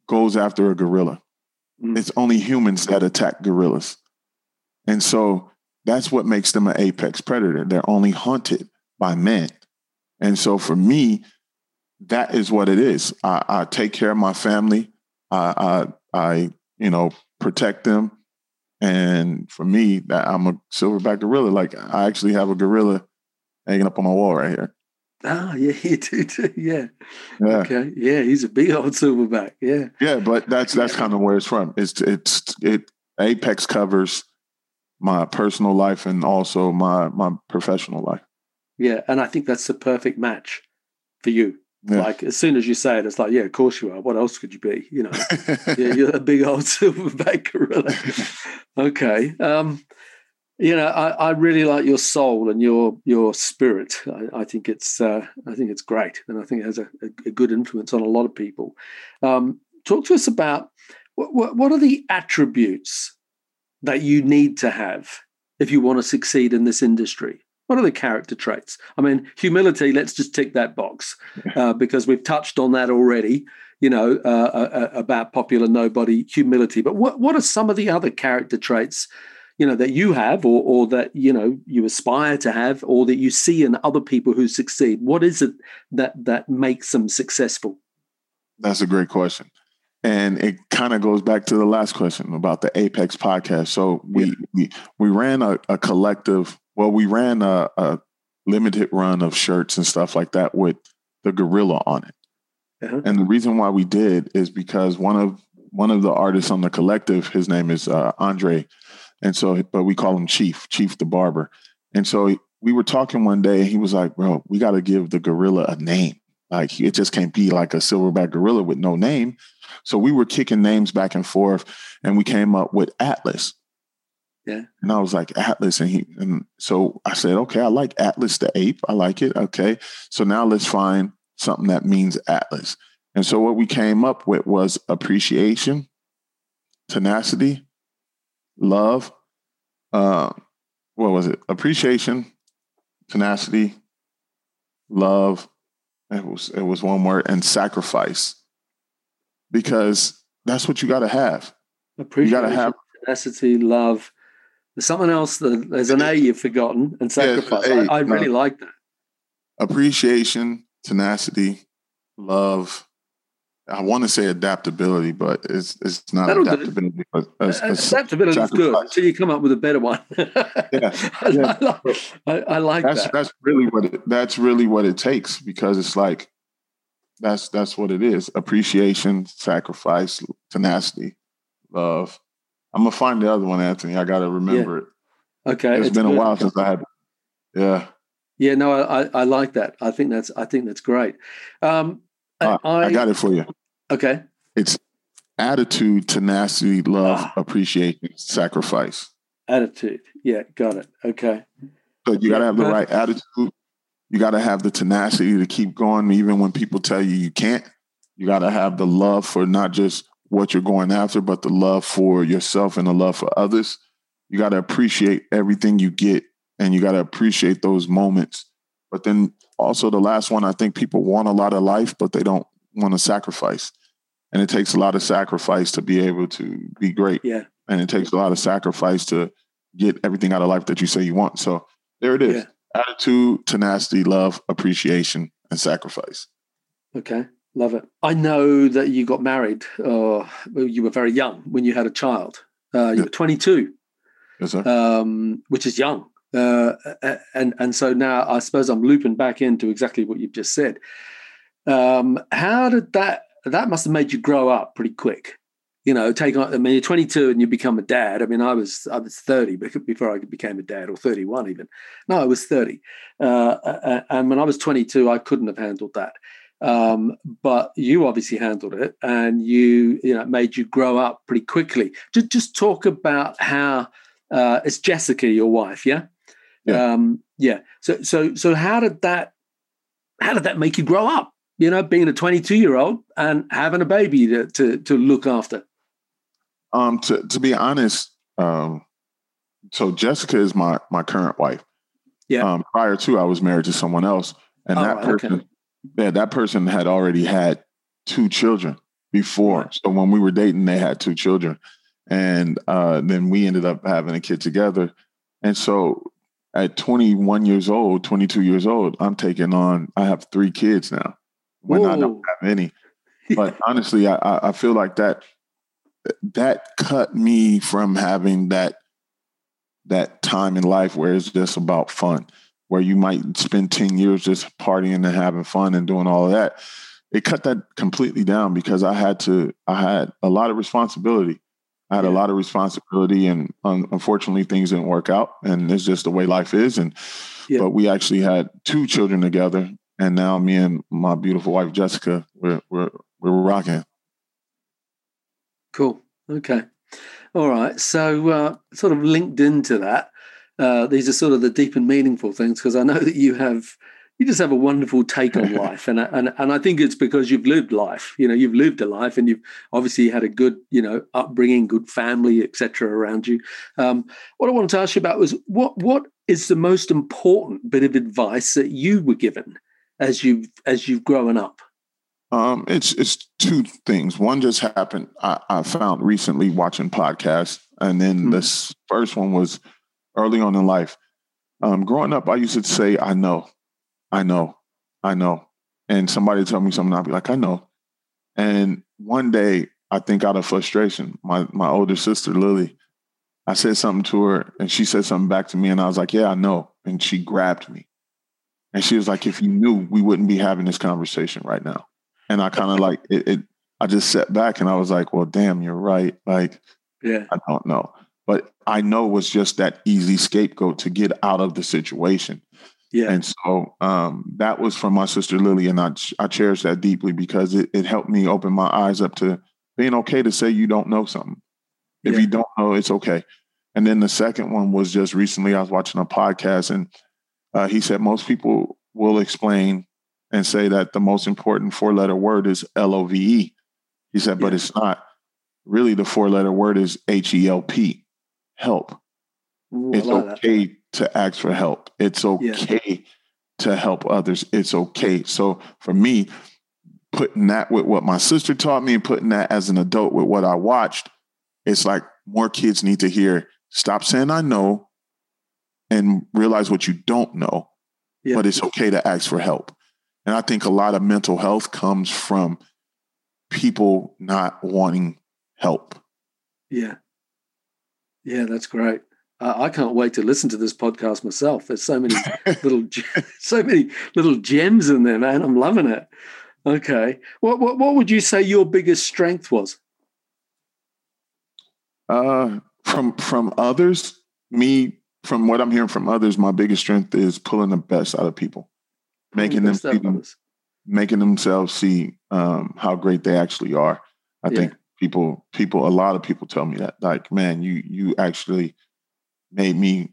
Speaker 2: goes after a gorilla. Mm. It's only humans that attack gorillas. And so that's what makes them an apex predator. They're only hunted by men. And so for me, that is what it is. I, I take care of my family. I, I, I, you know, protect them. And for me, that I'm a silverback gorilla. Like I actually have a gorilla hanging up on my wall right here.
Speaker 1: Ah, yeah, you do too. Yeah. yeah. Okay. Yeah, he's a big old silverback. Yeah.
Speaker 2: Yeah, but that's that's kind of where it's from. It's it's it Apex covers my personal life and also my my professional life.
Speaker 1: Yeah, and I think that's the perfect match for you. Yeah. Like as soon as you say it, it's like, yeah, of course you are. What else could you be? You know, yeah, you're a big old silverback gorilla. okay. Um, you know, I, I, really like your soul and your your spirit. I, I think it's uh, I think it's great, and I think it has a, a, good influence on a lot of people. Um, talk to us about what, what, what are the attributes that you need to have if you want to succeed in this industry. What are the character traits? I mean, humility. Let's just tick that box uh, because we've touched on that already. You know uh, uh, uh, about popular nobody humility. But what what are some of the other character traits? you know that you have or or that you know you aspire to have or that you see in other people who succeed what is it that that makes them successful
Speaker 2: that's a great question and it kind of goes back to the last question about the apex podcast so we yeah. we, we ran a, a, collective well we ran a, a, limited run of shirts and stuff like that with the gorilla on it uh-huh. and the reason why we did is because one of one of the artists on the collective his name is uh, andre and so, but we call him Chief, Chief the barber. And so we were talking one day, and he was like, "Bro, we got to give the gorilla a name. Like it just can't be like a silverback gorilla with no name." So we were kicking names back and forth, and we came up with Atlas.
Speaker 1: Yeah.
Speaker 2: And I was like Atlas, and he and so I said, "Okay, I like Atlas the ape. I like it. Okay, so now let's find something that means Atlas." And so what we came up with was appreciation, tenacity, love, uh, what was it? Appreciation, tenacity, love. It was it was one word and sacrifice, because that's what you got to have.
Speaker 1: Appreciation, you got to have tenacity, love. There's something else that there's an A you've forgotten and sacrifice. Yeah, I, I, really no. like that.
Speaker 2: Appreciation, tenacity, love, I want to say adaptability, but it's it's not That'll adaptability. But
Speaker 1: as, as adaptability is good until you come up with a better one. yeah, yeah. I, I, I, like
Speaker 2: that's,
Speaker 1: that.
Speaker 2: That's really what it, that's really what it takes because it's like that's that's what it is: appreciation, sacrifice, tenacity, love. I'm gonna find the other one, Anthony. I got to remember
Speaker 1: yeah. it. Okay,
Speaker 2: it's, it's been good. a while since I had. Yeah.
Speaker 1: Yeah, no, I, I like that. I think that's I think that's great. Um,
Speaker 2: uh, I, I, got it for you.
Speaker 1: Okay.
Speaker 2: It's attitude, tenacity, love, ah. appreciation, sacrifice.
Speaker 1: Attitude. Yeah, got it. Okay.
Speaker 2: So you got to have the right attitude. You got to have the tenacity to keep going, even when people tell you you can't. You got to have the love for not just what you're going after, but the love for yourself and the love for others. You got to appreciate everything you get and you got to appreciate those moments. But then also the last one, I think people want a lot of life, but they don't want to sacrifice. And it takes a lot of sacrifice to be able to be great.
Speaker 1: Yeah.
Speaker 2: And it takes a lot of sacrifice to get everything out of life that you say you want. So there it is. Yeah. Attitude, tenacity, love, appreciation, and sacrifice.
Speaker 1: Okay. Love it. I know that you got married, uh, you were very young when you had a child. Uh, you yeah. were 22.
Speaker 2: Yes, sir.
Speaker 1: Um, which is young. Uh, and and so now I suppose I'm looping back into exactly what you've just said. Um, how did that? That must have made you grow up pretty quick. You know, take on. I mean, you're 22 and you become a dad. I mean, I was I was 30 before I became a dad, or 31 even. No, I was 30. Uh, and when I was 22, I couldn't have handled that. Um, but you obviously handled it, and you you know made you grow up pretty quickly. Just just talk about how uh, it's Jessica, your wife, yeah. Yeah. Um, yeah. So so so how did that how did that make you grow up? You know, being a 22 year old and having a baby to to, to look after.
Speaker 2: Um, to to be honest, um, so Jessica is my my current wife.
Speaker 1: Yeah.
Speaker 2: Um, prior to I was married to someone else, and oh, that person, okay. Yeah, that person had already had two children before. So when we were dating, they had two children, and uh, then we ended up having a kid together. And so at 21 years old, 22 years old, I'm taking on, I have three kids now when Whoa. I don't have any. But honestly, I, I feel like that, that cut me from having that, that time in life where it's just about fun, where you might spend 10 years just partying and having fun and doing all of that. It cut that completely down because I had to, I had a lot of responsibility I had yeah. a lot of responsibility, and um, unfortunately, things didn't work out. And it's just the way life is. And yeah. but we actually had two children together, and now me and my beautiful wife Jessica, we're we're we're rocking.
Speaker 1: Cool. Okay. All right. So, uh, sort of linked into that, uh, these are sort of the deep and meaningful things because I know that you have you just have a wonderful take on life, and and and I think it's because you've lived life. You know, you've lived a life, and you've obviously had a good you know upbringing, good family, etc. around you. Um, what I wanted to ask you about was what what is the most important bit of advice that you were given as you've as you've grown up?
Speaker 2: Um, it's it's two things. One just happened. I, I found recently watching podcasts, and then mm-hmm. this first one was early on in life. Um, growing up, I used to say, "I know, I know, I know," and somebody tell me something, I'd be like, "I know." And one day, I think out of frustration, my my older sister Lily, I said something to her, and she said something back to me, and I was like, "Yeah, I know," and she grabbed me, and she was like, "If you knew, we wouldn't be having this conversation right now." And I kind of like it, it. I just sat back and I was like, "Well, damn, you're right." Like,
Speaker 1: yeah,
Speaker 2: I don't know but I know was just that easy scapegoat to get out of the situation.
Speaker 1: Yeah.
Speaker 2: And so um, that was from my sister Lily, and I I cherish that deeply because it, it helped me open my eyes up to being okay to say you don't know something. If yeah. you don't know, it's okay. And then the second one was just recently I was watching a podcast, and uh, he said most people will explain and say that the most important four letter word is L O V E. He said, yeah. but it's not. Really, the four letter word is H E L P help. Ooh, it's okay to ask for help. It's okay yeah. to help others. It's okay. So for me, putting that with what my sister taught me and putting that as an adult with what I watched, it's like more kids need to hear stop saying I know and realize what you don't know, yeah. but it's okay to ask for help. And I think a lot of mental health comes from people not wanting help.
Speaker 1: Yeah. Yeah, that's great. I can't wait to listen to this podcast myself. There's so many little, so many little gems in there, man. I'm loving it. Okay, what what what would you say your biggest strength was?
Speaker 2: Uh, from from others, me from what I'm hearing from others, my biggest strength is pulling the best out of people, making the them making themselves see um, how great they actually are. I yeah. think people people a lot of people tell me that like man you you actually made me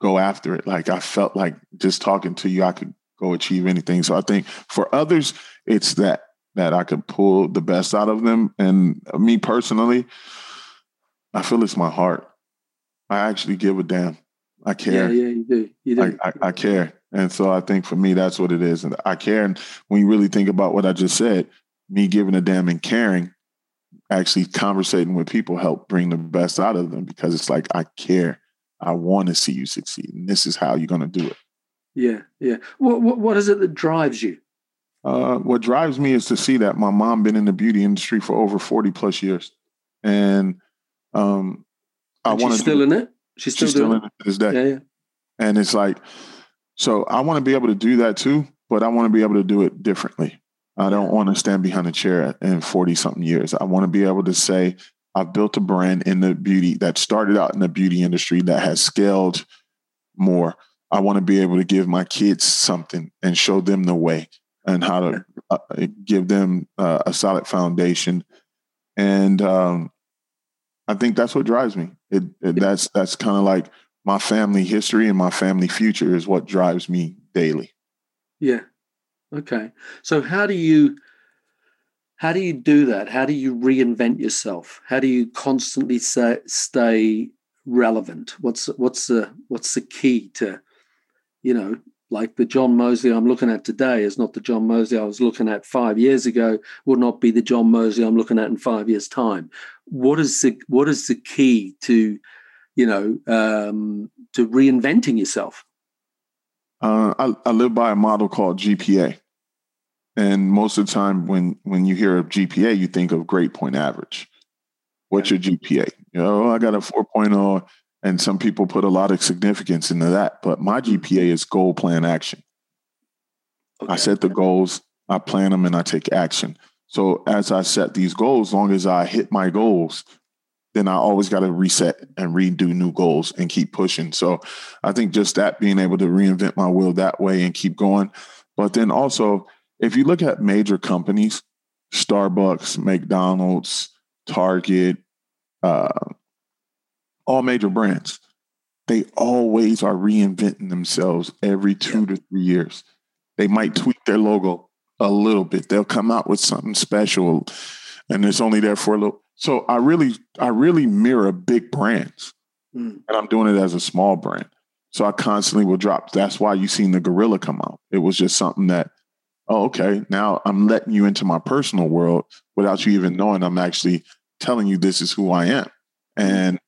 Speaker 2: go after it. Like i felt like just talking to you i could go achieve anything. So i think for others it's that that i could pull the best out of them. And me personally i feel it's my heart. I actually give a damn. I care.
Speaker 1: yeah, yeah you do. You do.
Speaker 2: I, I, I care. And so i think for me that's what it is. And i care. And when you really think about what i just said me giving a damn and caring actually conversating with people help bring the best out of them because it's like I care. I want to see you succeed, and this is how you're going to do it.
Speaker 1: Yeah, yeah. What, what what is it that drives you?
Speaker 2: Uh, what drives me is to see that my mom been in the beauty industry for over forty plus years, and um, I want to
Speaker 1: still do, in it. She's still,
Speaker 2: she's still in it to this day.
Speaker 1: Yeah, yeah.
Speaker 2: And it's like, so I want to be able to do that too, but I want to be able to do it differently. I don't want to stand behind a chair in 40 something years. I want to be able to say, I've built a brand in the beauty that started out in the beauty industry that has scaled more. I want to be able to give my kids something and show them the way and how to uh, give them uh, a solid foundation. And um, I think that's what drives me. It, it, that's that's kind of like my family history and my family future is what drives me daily.
Speaker 1: Yeah, Okay. So how do you how do you do that? How do you reinvent yourself? How do you constantly say, stay relevant? What's what's the what's the key to, you know, like the John Mosley I'm looking at today is not the John Mosley I was looking at five years ago, will not be the John Mosley I'm looking at in five years' time. What is the what is the key to, you know, um, to reinventing yourself?
Speaker 2: Uh, I, I, live by a model called GPA. And most of the time when when you hear of GPA, you think of grade point average. What's your GPA? You know, I got a 4.0, and some people put a lot of significance into that. But my mm-hmm. GPA is goal plan action. Okay. I set the goals, I plan them, and I take action. So as I set these goals, long as I hit my goals, then I always got to reset and redo new goals and keep pushing. So I think just that being able to reinvent my wheel that way and keep going. But then also, if you look at major companies, Starbucks, McDonald's, Target, uh, all major brands, they always are reinventing themselves every two to three years. They might tweak their logo a little bit. They'll come out with something special and it's only there for a little. So I really, I really mirror big brands. Mm. And I'm doing it as a small brand. So I constantly will drop. That's why you seen the gorilla come out. It was just something that, oh, okay, now I'm letting you into my personal world without you even knowing I'm actually telling you this is who I am. And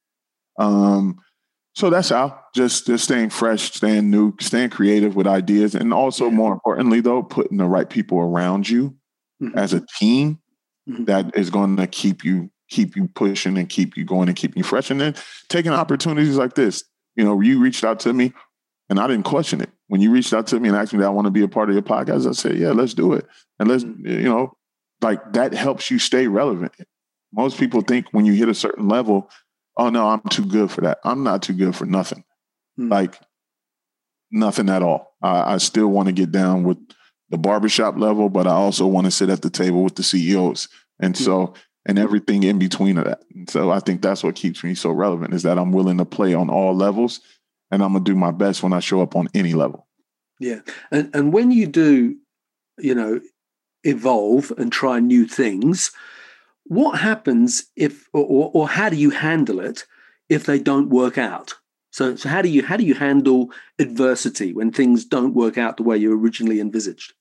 Speaker 2: um, so that's how just just staying fresh, staying new, staying creative with ideas, and also more importantly, though, putting the right people around you mm-hmm. as a team mm-hmm. that is going to keep you keep you pushing and keep you going and keep you fresh. And then taking opportunities like this. You know, you reached out to me, and I didn't question it. When you reached out to me and asked me that I want to be a part of your podcast, I said, "Yeah, let's do it." And let's, mm-hmm. you know, like that helps you stay relevant. Most people think when you hit a certain level, oh no, I'm too good for that. I'm not too good for nothing. Hmm. Like nothing at all. I, I still want to get down with the barbershop level, but I also want to sit at the table with the CEOs. And hmm. so, and everything in between of that. And so I think that's what keeps me so relevant is that I'm willing to play on all levels and I'm gonna do my best when I show up on any level.
Speaker 1: Yeah. And and when you do, you know, evolve and try new things, what happens if or, or how do you handle it if they don't work out so, so how do you how do you handle adversity when things don't work out the way you originally envisaged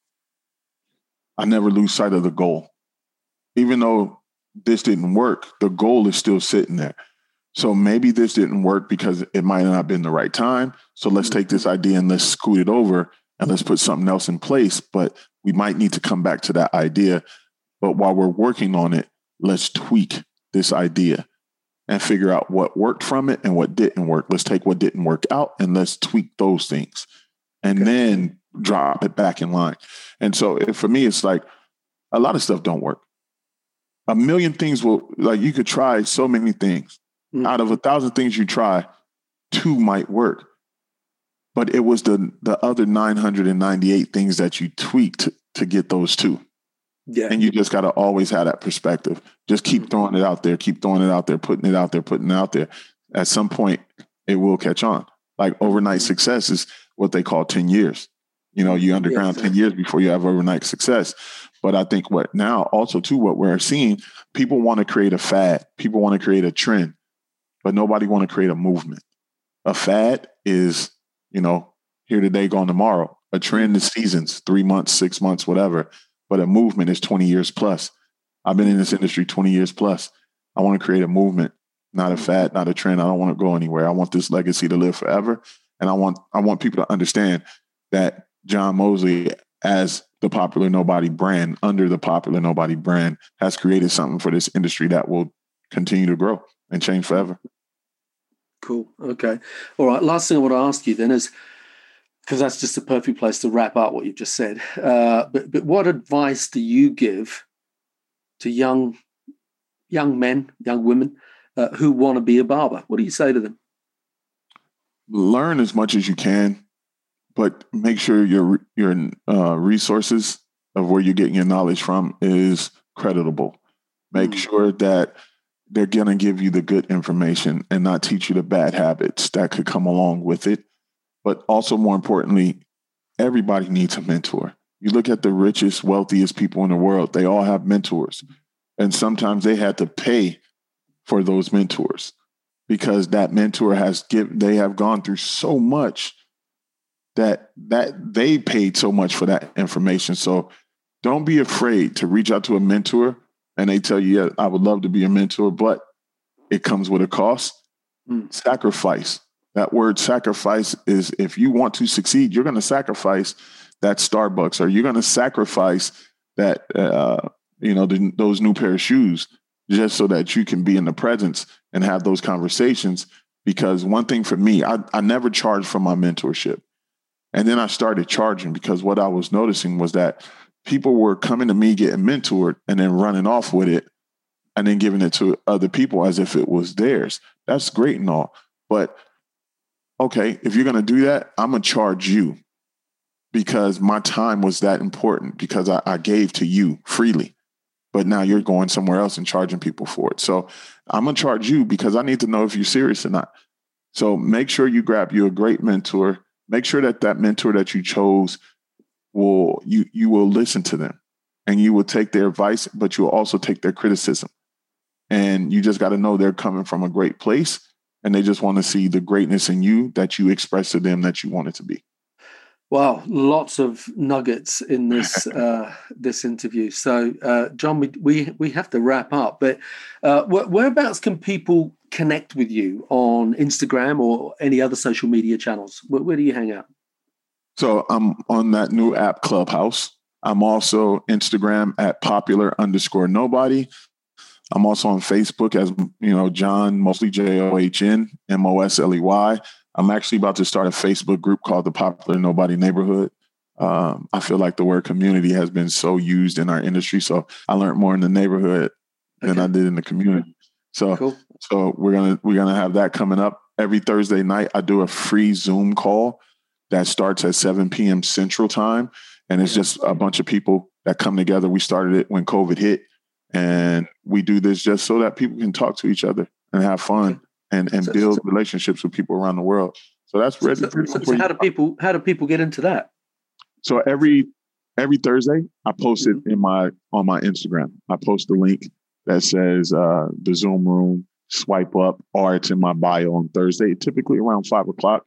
Speaker 2: i never lose sight of the goal even though this didn't work the goal is still sitting there so maybe this didn't work because it might not have been the right time so let's take this idea and let's scoot it over and let's put something else in place but we might need to come back to that idea but while we're working on it let's tweak this idea and figure out what worked from it and what didn't work. Let's take what didn't work out and let's tweak those things and okay. then drop it back in line. And so if, for me, it's like a lot of stuff don't work. A million things will, like you could try so many things. Mm. Out of a thousand things you try, two might work. But it was the the other 998 things that you tweaked to, get those two. Yeah. And you just got to always have that perspective. Just keep mm-hmm. throwing it out there, keep throwing it out there, putting it out there, putting it out there. At some point, it will catch on. Like overnight mm-hmm. success is what they call 10 years. You know, you underground yes. 10 years before you have overnight success. But I think what now also too, what we're seeing, people want to create a fad. People want to create a trend, but nobody want to create a movement. A fad is, you know, here today, gone tomorrow. A trend is seasons, three months, six months, whatever but a movement is 20 years plus. I've been in this industry 20 years plus. I want to create a movement, not a fad, not a trend. I don't want to go anywhere. I want this legacy to live forever. And I want I want people to understand that John Mosley, as the popular nobody brand, under the popular nobody brand, has created something for this industry that will continue to grow and change forever.
Speaker 1: Cool. Okay. All right. Last thing I want to ask you then is because that's just a perfect place to wrap up what you've just said. Uh, but but what advice do you give to young young men, young women uh, who want to be a barber? What do you say to them?
Speaker 2: Learn as much as you can, but make sure your your uh, resources of where you're getting your knowledge from is creditable. Make mm. sure that they're going to give you the good information and not teach you the bad habits that could come along with it but also, more importantly, everybody needs a mentor. You look at the richest, wealthiest people in the world, they all have mentors. And sometimes they had to pay for those mentors because that mentor has given, they have gone through so much that that they paid so much for that information. So don't be afraid to reach out to a mentor and they tell you, yeah, I would love to be a mentor, but it comes with a cost. Mm. Sacrifice. That word sacrifice is if you want to succeed, you're going to sacrifice that Starbucks or you're going to sacrifice that, uh, you know, the, those new pair of shoes just so that you can be in the presence and have those conversations. Because one thing for me, I, I never charged for my mentorship. And then I started charging because what I was noticing was that people were coming to me getting mentored and then running off with it and then giving it to other people as if it was theirs. That's great and all. But okay, if you're going to do that, I'm going to charge you because my time was that important because I, I, gave to you freely. But now you're going somewhere else and charging people for it. So I'm going to charge you because I need to know if you're serious or not. So make sure you grab you a great mentor. Make sure that that mentor that you chose will you you will listen to them and you will take their advice, but you will also take their criticism. And you just got to know they're coming from a great place and they just want to see the greatness in you that you express to them that you want it to be.
Speaker 1: Wow, lots of nuggets in this uh, this interview. So, uh, John, we, we we have to wrap up. But uh, whereabouts can people connect with you on Instagram or any other social media channels? Where, where do you hang out?
Speaker 2: So I'm on that new app Clubhouse. I'm also Instagram at popular underscore nobody. I'm also on Facebook as you know John Mosley J O H N M O S L E Y. I'm actually about to start a Facebook group called the Popular Nobody Neighborhood. Um, I feel like the word community has been so used in our industry, so I learned more in the neighborhood than okay. I did in the community. So, cool. so we're gonna we're gonna have that coming up every Thursday night. I do a free Zoom call that starts at 7 p.m. Central Time, and it's just a bunch of people that come together. We started it when COVID hit, and we do this just so that people can talk to each other and have fun and and so, build so, relationships with people around the world. So that's really
Speaker 1: so, so how do people how do people get into that?
Speaker 2: So every every Thursday, I post it in my on my Instagram. I post a link that says uh, the Zoom room. Swipe up, or it's in my bio on Thursday, typically around five o'clock,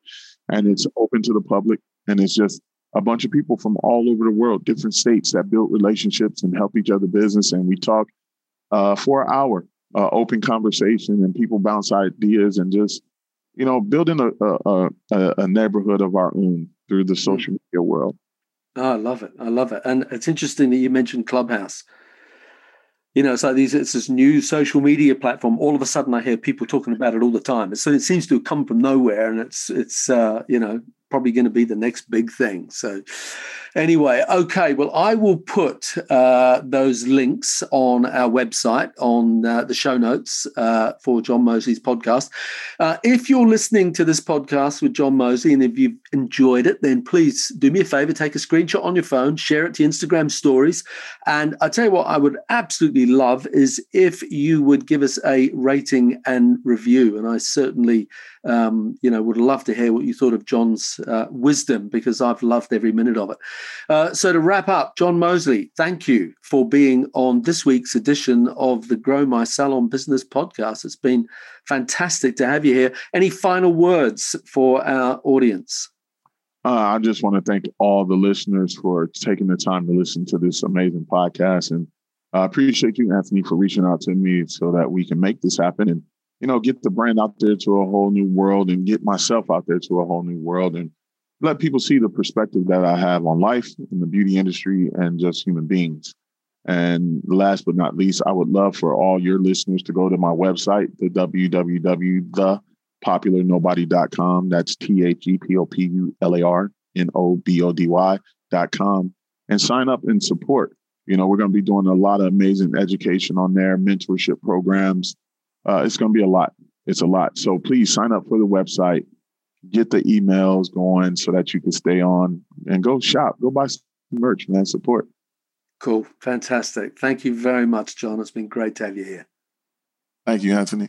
Speaker 2: and it's open to the public. And it's just a bunch of people from all over the world, different states that build relationships and help each other business. And we talk uh, for an hour uh, open conversation and people bounce ideas and just you know building a, a, a, a neighborhood of our own through the mm. social media world.
Speaker 1: Oh, I love it. I love it. And it's interesting that you mentioned Clubhouse. You know, it's like these, it's this new social media platform. All of a sudden, I hear people talking about it all the time. So it seems to have come from nowhere, and it's, it's, uh, you know, probably going to be the next big thing. So, anyway, okay. Well, I will put uh, those links on our website on uh, the show notes uh, for John Mosley's podcast. Uh, if you're listening to this podcast with John Mosley and if you've enjoyed it, then please do me a favor, take a screenshot on your phone, share it to Instagram stories. And I tell you what, I would absolutely love is if you would give us a rating and review. And I certainly um, you know, would love to hear what you thought of John's uh, wisdom because I've loved every minute of it. Uh, so to wrap up, John Mosley, thank you for being on this week's edition of the Grow My Salon Business podcast. It's been fantastic to have you here. Any final words for our audience?
Speaker 2: Uh, I just want to thank all the listeners for taking the time to listen to this amazing podcast. And I appreciate you, Anthony, for reaching out to me so that we can make this happen. And you know, get the brand out there to a whole new world and get myself out there to a whole new world and let people see the perspective that I have on life in the beauty industry and just human beings. And last but not least, I would love for all your listeners to go to my website, the www.thepopularnobody.com. That's T H E P O P U L A R N O B O D Y.com and sign up and support. You know, we're going to be doing a lot of amazing education on there, mentorship programs, uh, it's going to be a lot. It's a lot. So please sign up for the website, get the emails going so that you can stay on and go shop, go buy some merch, man. Support.
Speaker 1: Cool. Fantastic. Thank you very much, John. It's been great to have you here.
Speaker 2: Thank you, Anthony.